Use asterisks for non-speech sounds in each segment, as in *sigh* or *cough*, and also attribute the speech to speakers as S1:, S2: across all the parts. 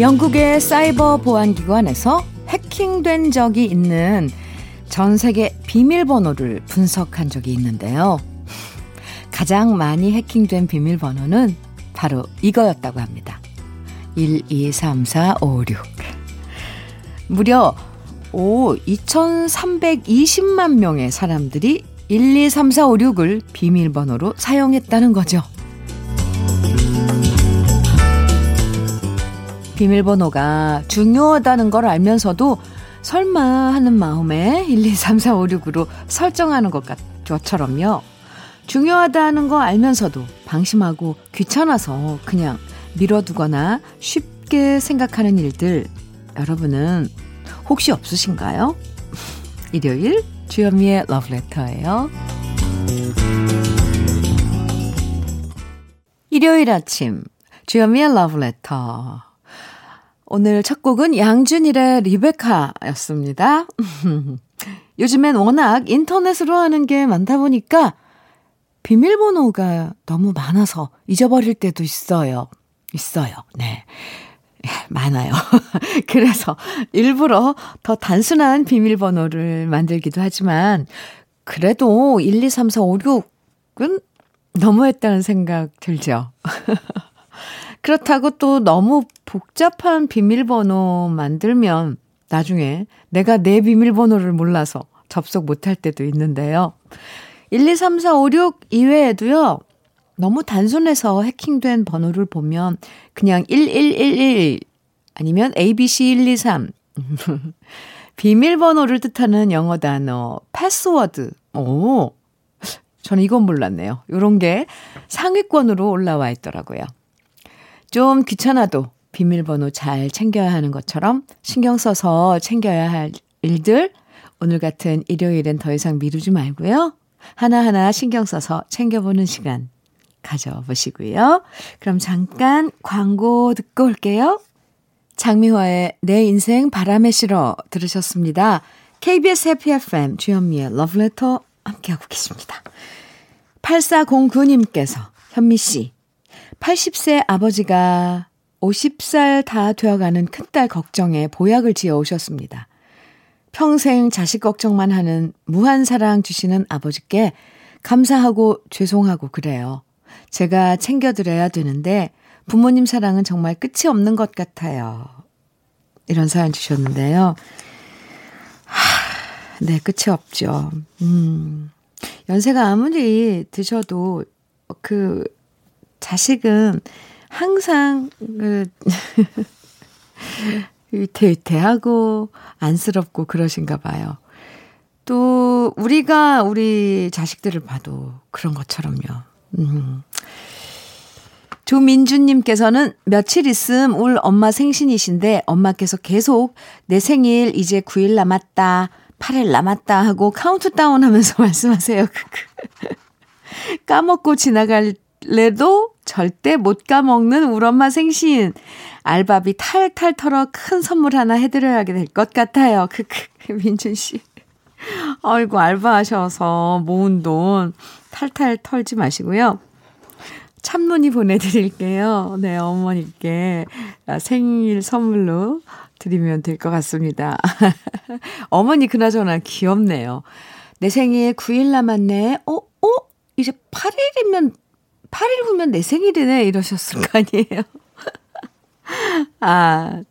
S1: 영국의 사이버 보안기관에서 해킹된 적이 있는 전 세계 비밀번호를 분석한 적이 있는데요. 가장 많이 해킹된 비밀번호는 바로 이거였다고 합니다. 123456. 무려 오 2320만 명의 사람들이 123456을 비밀번호로 사용했다는 거죠. 비밀번호가 중요하다는 걸 알면서도 설마 하는 마음에 123456으로 설정하는 것 것처럼요. 중요하다는 거 알면서도 방심하고 귀찮아서 그냥 미뤄두거나 쉽게 생각하는 일들 여러분은 혹시 없으신가요? *laughs* 일요일 주현미의 러브레터예요. 일요일 아침 주현미의 러브레터 오늘 첫 곡은 양준일의 리베카였습니다. *laughs* 요즘엔 워낙 인터넷으로 하는 게 많다 보니까 비밀번호가 너무 많아서 잊어버릴 때도 있어요. 있어요. 네. 많아요. *laughs* 그래서 일부러 더 단순한 비밀번호를 만들기도 하지만 그래도 1, 2, 3, 4, 5, 6은 너무했다는 생각 들죠. *laughs* 그렇다고 또 너무 복잡한 비밀번호 만들면 나중에 내가 내 비밀번호를 몰라서 접속 못할 때도 있는데요. 1, 2, 3, 4, 5, 6 이외에도요. 너무 단순해서 해킹된 번호를 보면 그냥 1111 아니면 ABC123 *laughs* 비밀번호를 뜻하는 영어 단어 패스워드. 오. 저는 이건 몰랐네요. 요런 게 상위권으로 올라와 있더라고요. 좀 귀찮아도 비밀번호 잘 챙겨야 하는 것처럼 신경 써서 챙겨야 할 일들 오늘 같은 일요일엔 더 이상 미루지 말고요. 하나하나 신경 써서 챙겨보는 시간 가져보시고요. 그럼 잠깐 광고 듣고 올게요. 장미화의 내 인생 바람에 실어 들으셨습니다. KBS 해피 FM 주현미의 러브레터 함께하고 계십니다. 8409님께서 현미 씨 80세 아버지가 50살 다 되어가는 큰딸 걱정에 보약을 지어 오셨습니다. 평생 자식 걱정만 하는 무한 사랑 주시는 아버지께 감사하고 죄송하고 그래요. 제가 챙겨드려야 되는데 부모님 사랑은 정말 끝이 없는 것 같아요. 이런 사연 주셨는데요. 하, 네, 끝이 없죠. 음. 연세가 아무리 드셔도 그 자식은 항상 그 *laughs* 위태위태하고 안쓰럽고 그러신가 봐요. 또 우리가 우리 자식들을 봐도 그런 것처럼요. 음. 조민주님께서는 며칠 있음 울 엄마 생신이신데 엄마께서 계속 내 생일 이제 9일 남았다, 8일 남았다 하고 카운트다운 하면서 *laughs* 말씀하세요. *laughs* 까먹고 지나갈 래도 절대 못 까먹는 울 엄마 생신. 알바비 탈탈 털어 큰 선물 하나 해드려야 될 것 같아요. 크크, 민준 씨. 아이고, 알바하셔서 모은 돈 탈탈 털지 마시고요. 참론이 보내드릴게요. 네, 어머니께 생일 선물로 드리면 될 것 같습니다. 어머니 그나저나 귀엽네요. 내 생일 9일 남았네. 어, 어? 이제 8일이면, 8일 후면 내 생일이네. 이러셨을 거 아니에요. *laughs* 아,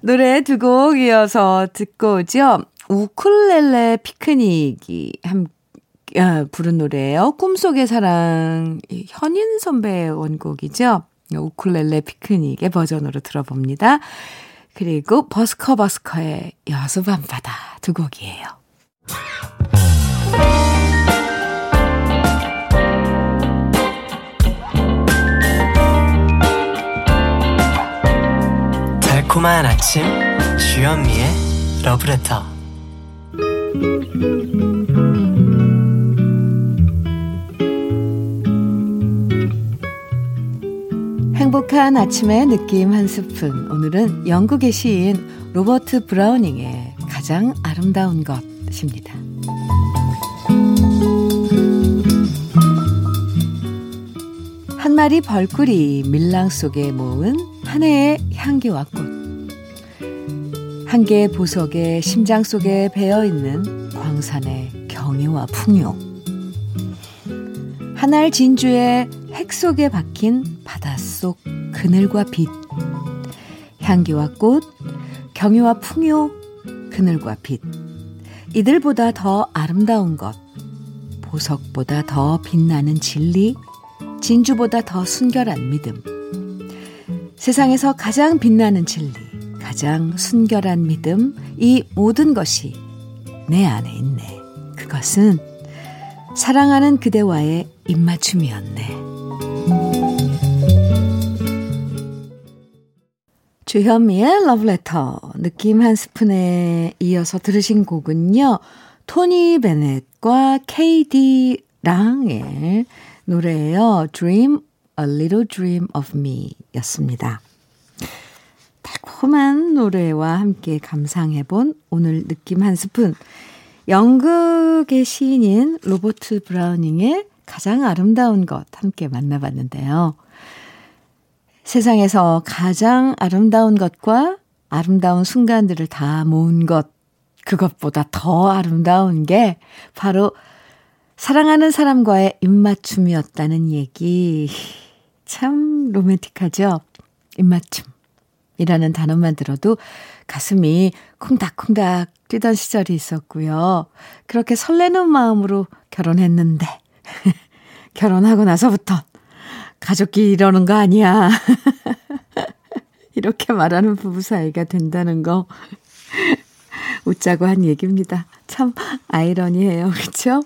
S1: 노래 두 곡 이어서 듣고 오죠. 우쿨렐레 피크닉이 함 아, 부른 노래예요. 꿈속의 사랑 현인 선배의 원곡이죠. 우쿨렐레 피크닉의 버전으로 들어봅니다. 그리고 버스커 버스커의 여수 밤바다 두 곡이에요.
S2: 달콤한 아침 주현미의 러브레터
S1: 행복한 아침의 느낌 한 스푼. 오늘은 영국의 시인 로버트 브라우닝의 가장 아름다운 것입니다. 한 마리 벌꿀이 밀랑 속에 모은 한 해의 향기와 꽃. 한 개의 보석에 심장 속에 배어 있는 광산의 경유와 풍요. 하나의 진주의 핵 속에 박힌 바닷속 그늘과 빛. 향기와 꽃, 경유와 풍요, 그늘과 빛. 이들보다 더 아름다운 것. 보석보다 더 빛나는 진리, 진주보다 더 순결한 믿음. 세상에서 가장 빛나는 진리, 가장 순결한 믿음, 이 모든 것이 내 안에 있네. 그것은 사랑하는 그대와의 입맞춤이었네. 주현미의 러브레터 느낌 한 스푼에 이어서 들으신 곡은요. 토니 베넷과 케이디 랑의 노래예요. Dream a little dream of me 였습니다. 달콤한 노래와 함께 감상해본 오늘 느낌 한 스푼. 연극의 시인인 로버트 브라우닝의 가장 아름다운 것 함께 만나봤는데요. 세상에서 가장 아름다운 것과 아름다운 순간들을 다 모은 것, 그것보다 더 아름다운 게 바로 사랑하는 사람과의 입맞춤이었다는 얘기. 참 로맨틱하죠? 입맞춤 이라는 단어만 들어도 가슴이 콩닥콩닥 뛰던 시절이 있었고요. 그렇게 설레는 마음으로 결혼했는데, *laughs* 결혼하고 나서부터 가족끼리 이러는 거 아니야. *laughs* 이렇게 말하는 부부 사이가 된다는 거 *laughs* 웃자고 한 얘기입니다. 참 아이러니해요. 그렇죠?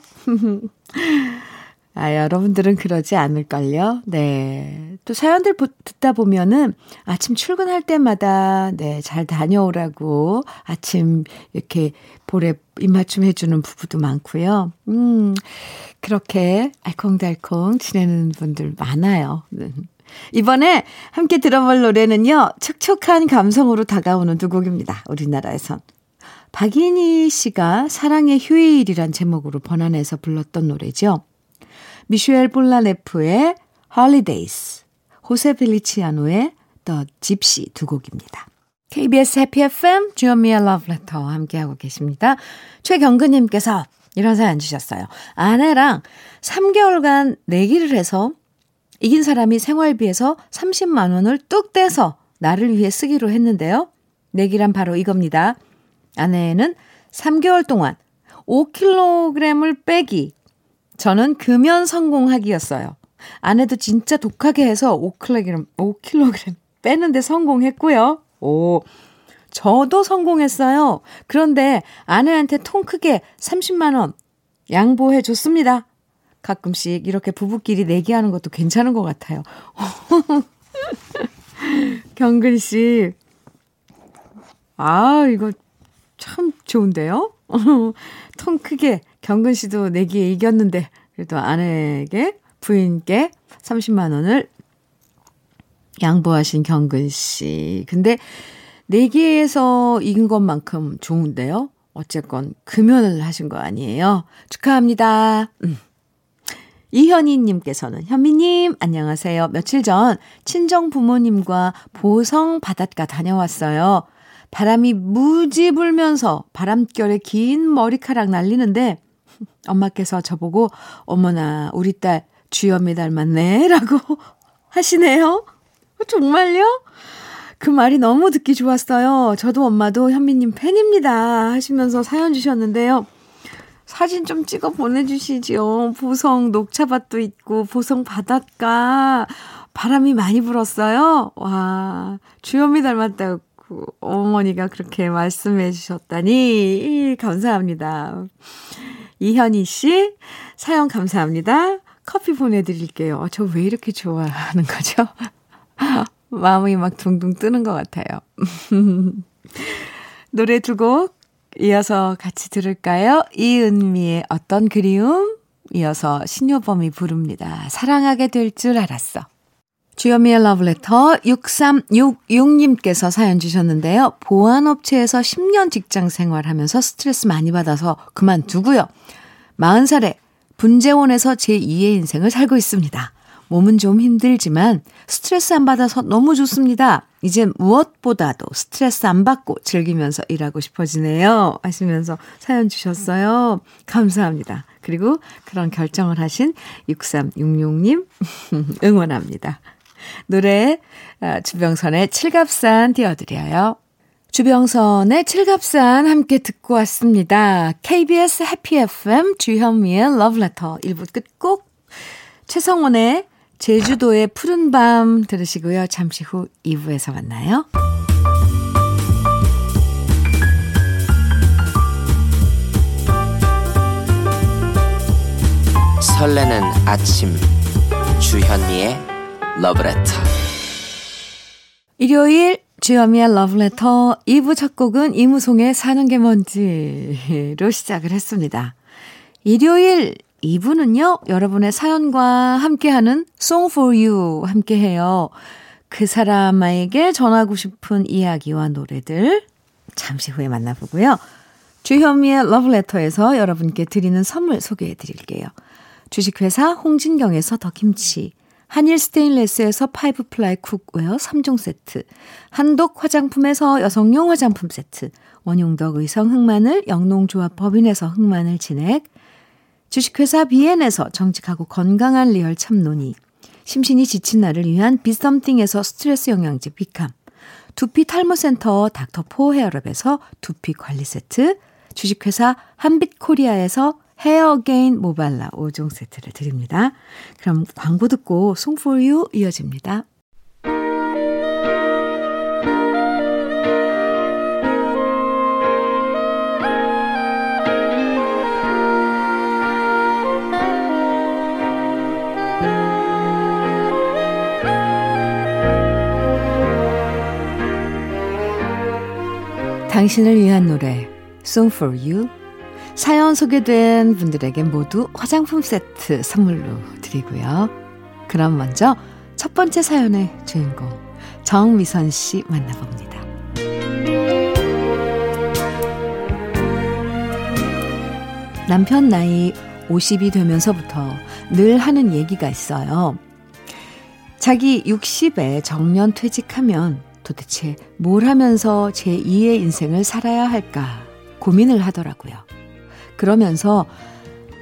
S1: 아, 여러분들은 그러지 않을걸요? 네. 또 사연들 듣다 보면은 아침 출근할 때마다 네, 잘 다녀오라고 아침 이렇게 볼에 입맞춤 해주는 부부도 많고요. 음, 그렇게 알콩달콩 지내는 분들 많아요. 네. 이번에 함께 들어볼 노래는요, 촉촉한 감성으로 다가오는 두 곡입니다. 우리나라에선. 박인희 씨가 사랑의 휴일이란 제목으로 번안해서 불렀던 노래죠. 미슈엘 볼라네프의 Holidays, 호세 펠리치아노의 The Gypsy 두 곡입니다. KBS 해피 FM 주현미의 러브레터 함께하고 계십니다. 최경근님께서 이런 사연 주셨어요. 아내랑 3개월간 내기를 해서 이긴 사람이 생활비에서 30만 원을 뚝 떼서 나를 위해 쓰기로 했는데요. 내기란 바로 이겁니다. 아내는 3개월 동안 5kg을 빼기. 저는 금연 성공하기였어요. 아내도 진짜 독하게 해서 5kg, 5kg 빼는데 성공했고요. 오, 저도 성공했어요. 그런데 아내한테 통 크게 30만원 양보해 줬습니다. 가끔씩 이렇게 부부끼리 내기하는 것도 괜찮은 것 같아요. *laughs* 경근 씨. 아, 이거 참 좋은데요? *laughs* 통 크게 경근 씨도 내기에 이겼는데 그래도 아내에게 부인께 30만 원을 양보하신 경근 씨. 근데 내기에서 이긴 것만큼 좋은데요? 어쨌건 금연을 하신 거 아니에요? 축하합니다. 음. 이현희님께서는 현미님 안녕하세요. 며칠 전 친정 부모님과 보성 바닷가 다녀왔어요. 바람이 무지 불면서 바람결에 긴 머리카락 날리는데 엄마께서 저보고 어머나 우리 딸 주연미 닮았네 *laughs* 라고 하시네요. 정말요? 그 말이 너무 듣기 좋았어요. 저도 엄마도 현미님 팬입니다 하시면서 사연 주셨는데요. 사진 좀 찍어 보내주시지요. 보성 녹차밭도 있고 보성 바닷가 바람이 많이 불었어요. 와 주현미 닮았다고 어머니가 그렇게 말씀해 주셨다니 감사합니다. 이현희 씨 사연 감사합니다. 커피 보내드릴게요. 어, 저왜 이렇게 좋아하는 거죠? *laughs* 마음이 막 둥둥 뜨는 것 같아요. *laughs* 노래 두 곡 이어서 같이 들을까요? 이은미의 어떤 그리움 이어서 신효범이 부릅니다. 사랑하게 될 줄 알았어. 주여미의 러브레터 6366님께서 사연 주셨는데요. 보안업체에서 10년 직장 생활하면서 스트레스 많이 받아서 그만두고요. 40살에 분재원에서 제2의 인생을 살고 있습니다. 몸은 좀 힘들지만 스트레스 안 받아서 너무 좋습니다. 이제 무엇보다도 스트레스 안 받고 즐기면서 일하고 싶어지네요. 하시면서 사연 주셨어요. 감사합니다. 그리고 그런 결정을 하신 6366님 *laughs* 응원합니다. 노래 아, 주병선의 칠갑산 띄워드려요. 주병선의 칠갑산 함께 듣고 왔습니다. KBS 해피 FM 주현미의 러브레터 1부 끝곡 최성원의 제주도의 푸른 밤 들으시고요. 잠시 후 2부에서 만나요.
S3: 설레는 아침 주현미의 러브레터
S1: 일요일 주현미의 러브레터 2부 첫 곡은 이무송의 사는 게 뭔지로 시작을 했습니다. 일요일 2부는요, 여러분의 사연과 함께하는 Song for You 함께해요. 그 사람에게 전하고 싶은 이야기와 노래들 잠시 후에 만나보고요. 주현미의 러브레터에서 여러분께 드리는 선물 소개해 드릴게요. 주식회사 홍진경에서 더김치, 한일 스테인레스에서 Five Ply cookware 3종 세트, 한독 화장품에서 여성용 화장품 세트, 원용덕 의성 흑마늘 영농조합 법인에서 흑마늘 진액, 주식회사 비엔에서 정직하고 건강한 리얼 참논이, 심신이 지친 나를 위한 비썸띵에서 스트레스 영양제 비캄, 두피 탈모센터 닥터포 헤어랩에서 두피 관리 세트, 주식회사 한빛코리아에서 헤어게인 모발라 5종 세트를 드립니다. 그럼 광고 듣고 Song For You 이어집니다. 당신을 위한 노래 Song for You 사연 소개된 분들에게 모두 화장품 세트 선물로 드리고요. 그럼 먼저 첫 번째 사연의 주인공 정미선 씨 만나봅니다. 남편 나이 50이 되면서부터 늘 하는 얘기가 있어요. 자기 60에 정년 퇴직하면 도대체 뭘 하면서 제2의 인생을 살아야 할까 고민을 하더라고요. 그러면서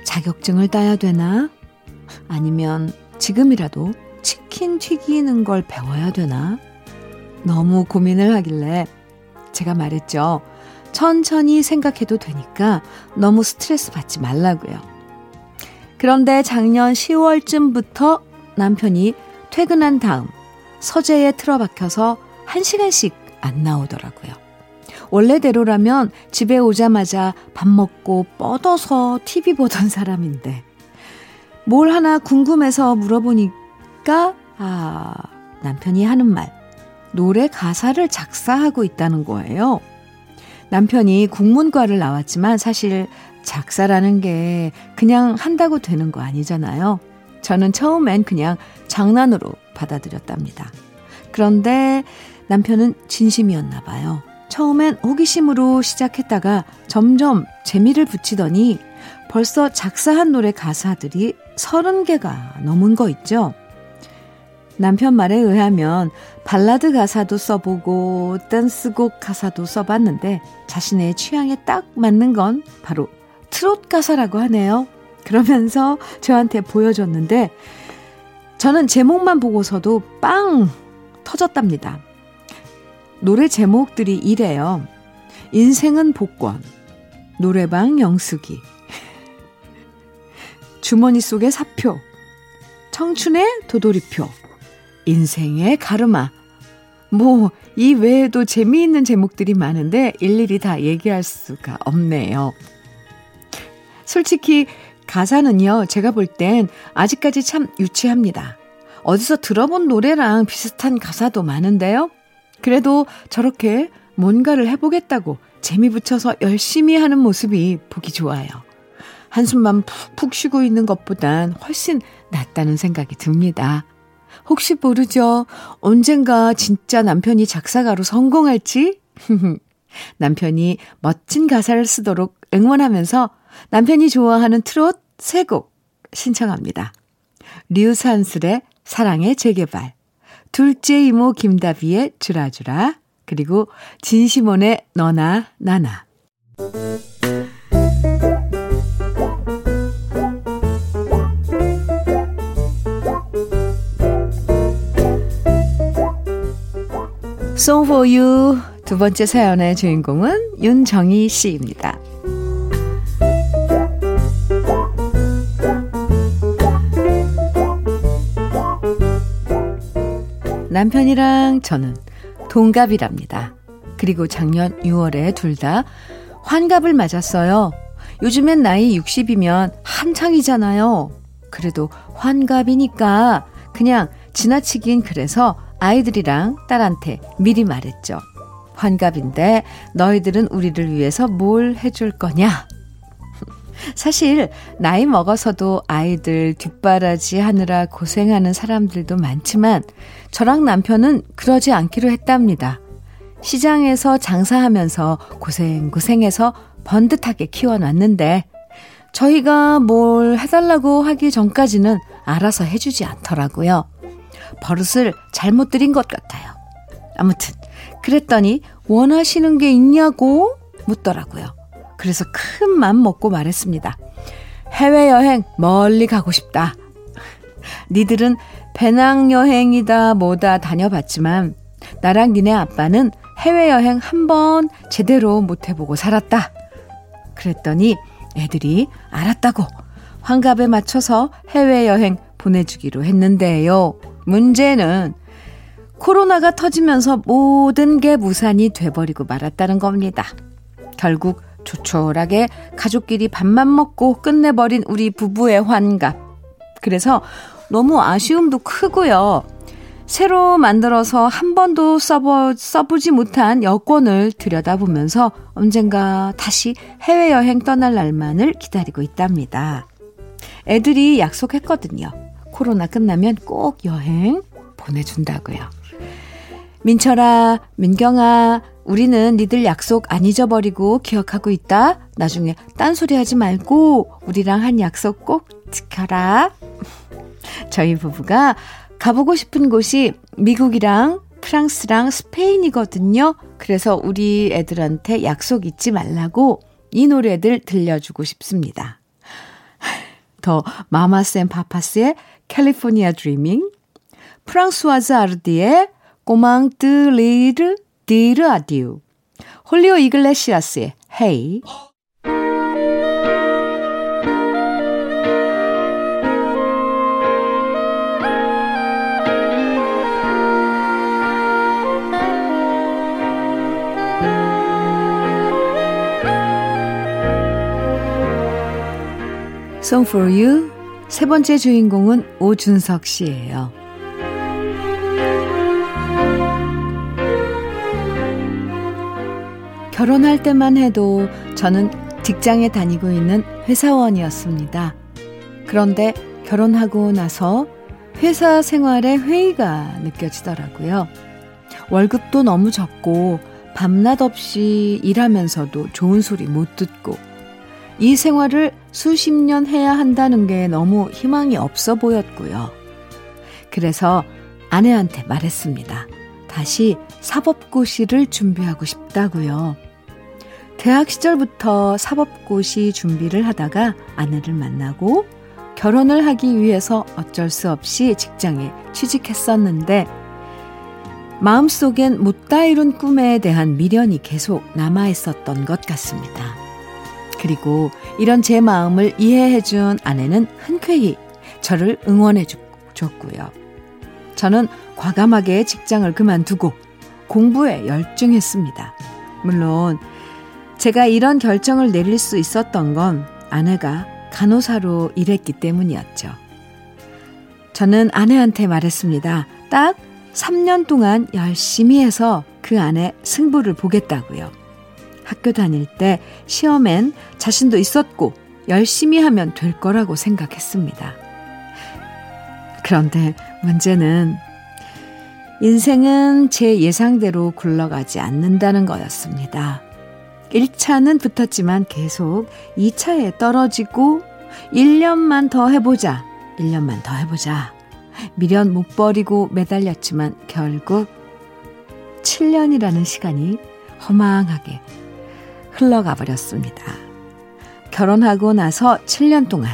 S1: 자격증을 따야 되나? 아니면 지금이라도 치킨 튀기는 걸 배워야 되나? 너무 고민을 하길래 제가 말했죠. 천천히 생각해도 되니까 너무 스트레스 받지 말라고요. 그런데 작년 10월쯤부터 남편이 퇴근한 다음 서재에 틀어박혀서 1시간씩 안 나오더라고요. 원래대로라면 집에 오자마자 밥 먹고 뻗어서 TV 보던 사람인데 뭘 하나 궁금해서 물어보니까 아 남편이 하는 말 노래 가사를 작사하고 있다는 거예요. 남편이 국문과를 나왔지만 사실 작사라는 게 그냥 한다고 되는 거 아니잖아요. 저는 처음엔 그냥 장난으로 받아들였답니다. 그런데 남편은 진심이었나 봐요. 처음엔 호기심으로 시작했다가 점점 재미를 붙이더니 벌써 작사한 노래 가사들이 30개가 넘은 거 있죠? 남편 말에 의하면 발라드 가사도 써보고 댄스곡 가사도 써봤는데 자신의 취향에 딱 맞는 건 바로 트롯 가사라고 하네요. 그러면서 저한테 보여줬는데 저는 제목만 보고서도 빵 터졌답니다. 노래 제목들이 이래요. 인생은 복권, 노래방 영숙이, *laughs* 주머니 속의 사표, 청춘의 도돌이표, 인생의 가르마. 뭐, 이 외에도 재미있는 제목들이 많은데 일일이 다 얘기할 수가 없네요. 솔직히 가사는요, 제가 볼 땐 아직까지 참 유치합니다. 어디서 들어본 노래랑 비슷한 가사도 많은데요. 그래도 저렇게 뭔가를 해보겠다고 재미 붙여서 열심히 하는 모습이 보기 좋아요. 한숨만 푹푹 쉬고 있는 것보단 훨씬 낫다는 생각이 듭니다. 혹시 모르죠? 언젠가 진짜 남편이 작사가로 성공할지? *laughs* 남편이 멋진 가사를 쓰도록 응원하면서 남편이 좋아하는 트롯 세곡 신청합니다. 류산슬의 사랑의 재개발, 둘째 이모 김다비의 주라주라 그리고 진시몬의 너나 나나 You 두 번째 사연의 주인공은 윤정희 씨입니다. 남편이랑 저는 동갑이랍니다. 그리고 작년 6월에 둘 다 환갑을 맞았어요. 요즘엔 나이 60이면 한창이잖아요. 그래도 환갑이니까 그냥 지나치긴 그래서 아이들이랑 딸한테 미리 말했죠. 환갑인데 너희들은 우리를 위해서 뭘 해줄 거냐? 사실 나이 먹어서도 아이들 뒷바라지 하느라 고생하는 사람들도 많지만 저랑 남편은 그러지 않기로 했답니다. 시장에서 장사하면서 고생고생해서 번듯하게 키워놨는데 저희가 뭘 해달라고 하기 전까지는 알아서 해주지 않더라고요. 버릇을 잘못 들인 것 같아요. 아무튼 그랬더니 원하시는 게 있냐고 묻더라고요. 그래서 큰 맘 먹고 말했습니다. 해외여행 멀리 가고 싶다. 니들은 배낭여행이다 뭐다 다녀봤지만 나랑 니네 아빠는 해외여행 한 번 제대로 못 해보고 살았다. 그랬더니 애들이 알았다고 환갑에 맞춰서 해외여행 보내주기로 했는데요. 문제는 코로나가 터지면서 모든 게 무산이 돼버리고 말았다는 겁니다. 결국 조촐하게 가족끼리 밥만 먹고 끝내버린 우리 부부의 환갑. 그래서 너무 아쉬움도 크고요. 새로 만들어서 한 번도 써보, 써보지 못한 여권을 들여다보면서 언젠가 다시 해외여행 떠날 날만을 기다리고 있답니다. 애들이 약속했거든요. 코로나 끝나면 꼭 여행 보내준다고요. 민철아, 민경아, 우리는 니들 약속 안 잊어버리고 기억하고 있다. 나중에 딴소리 하지 말고 우리랑 한 약속 꼭 지켜라. *laughs* 저희 부부가 가보고 싶은 곳이 미국이랑 프랑스랑 스페인이거든요. 그래서 우리 애들한테 약속 잊지 말라고 이 노래들 들려주고 싶습니다. *laughs* The Mamas & the Papas의 California Dreamin', 프랑스와즈 아르디의 Comment te dire adieu, 홀리오 이글레시아스의 헤이, hey. Song for You 세 번째 주인공은 오준석 씨예요. 결혼할 때만 해도 저는 직장에 다니고 있는 회사원이었습니다. 그런데 결혼하고 나서 회사 생활에 회의가 느껴지더라고요. 월급도 너무 적고 밤낮 없이 일하면서도 좋은 소리 못 듣고 이 생활을 수십 년 해야 한다는 게 너무 희망이 없어 보였고요. 그래서 아내한테 말했습니다. 다시 사법고시를 준비하고 싶다고요. 대학 시절부터 사법고시 준비를 하다가 아내를 만나고 결혼을 하기 위해서 어쩔 수 없이 직장에 취직했었는데 마음속엔 못다 이룬 꿈에 대한 미련이 계속 남아 있었던 것 같습니다. 그리고 이런 제 마음을 이해해준 아내는 흔쾌히 저를 응원해 줬고요. 저는 과감하게 직장을 그만두고 공부에 열중했습니다. 물론 제가 이런 결정을 내릴 수 있었던 건 아내가 간호사로 일했기 때문이었죠. 저는 아내한테 말했습니다. 딱 3년 동안 열심히 해서 그 안에 승부를 보겠다고요. 학교 다닐 때 시험엔 자신도 있었고 열심히 하면 될 거라고 생각했습니다. 그런데 문제는 인생은 제 예상대로 굴러가지 않는다는 거였습니다. 1차는 붙었지만 계속 2차에 떨어지고 1년만 더 해보자. 1년만 더 해보자. 미련 못 버리고 매달렸지만 결국 7년이라는 시간이 허망하게 흘러가 버렸습니다. 결혼하고 나서 7년 동안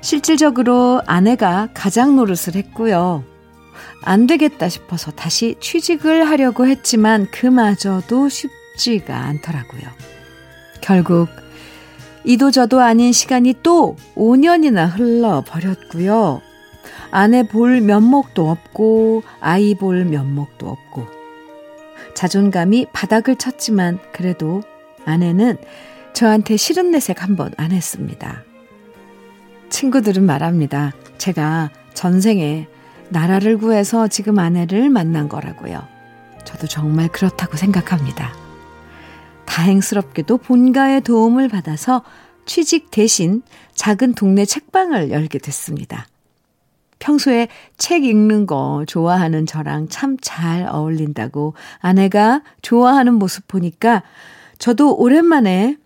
S1: 실질적으로 아내가 가장 노릇을 했고요. 안 되겠다 싶어서 다시 취직을 하려고 했지만 그마저도 쉽지 가 않더라고요. 결국 이도저도 아닌 시간이 또 5년이나 흘러버렸고요. 아내 볼 면목도 없고 아이 볼 면목도 없고 자존감이 바닥을 쳤지만 그래도 아내는 저한테 싫은 내색 한 번 안 했습니다. 친구들은 말합니다. 제가 전생에 나라를 구해서 지금 아내를 만난 거라고요. 저도 정말 그렇다고 생각합니다. 다행스럽게도 본가의 도움을 받아서 취직 대신 작은 동네 책방을 열게 됐습니다. 평소에 책 읽는 거 좋아하는 저랑 참 잘 어울린다고 아내가 좋아하는 모습 보니까 저도 오랜만에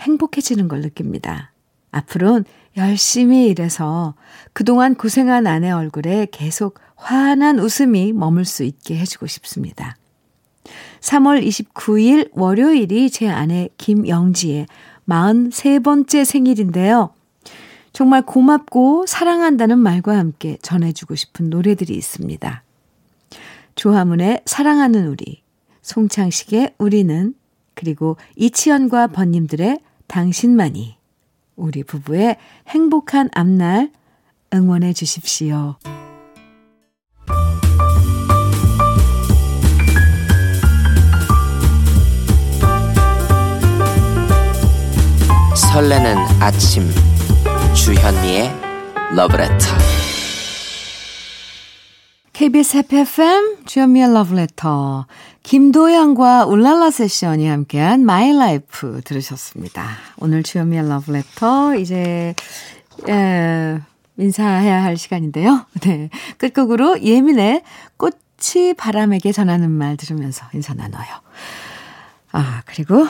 S1: 행복해지는 걸 느낍니다. 앞으론 열심히 일해서 그동안 고생한 아내 얼굴에 계속 환한 웃음이 머물 수 있게 해주고 싶습니다. 3월 29일 월요일이 제 아내 김영지의 43번째 생일인데요. 정말 고맙고 사랑한다는 말과 함께 전해주고 싶은 노래들이 있습니다. 조화문의 사랑하는 우리, 송창식의 우리는, 그리고 이치현과 번님들의 당신만이, 우리 부부의 행복한 앞날 응원해 주십시오.
S3: 설레는 아침 주현미의 러브레터
S1: KBS 해피 FM 주현미의 러브레터 김도영과 울랄라 세션이 함께한 My Life 들으셨습니다. 오늘 주현미의 러브레터 이제 에, 인사해야 할 시간인데요. *laughs* 네. 끝곡으로 예민의 꽃이 바람에게 전하는 말 들으면서 인사 나눠요. 아, 그리고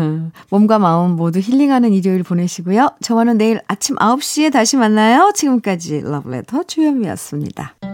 S1: *laughs* 몸과 마음 모두 힐링하는 일요일 보내시고요. 저와는 내일 아침 9시에 다시 만나요. 지금까지 러브레터 주현미였습니다.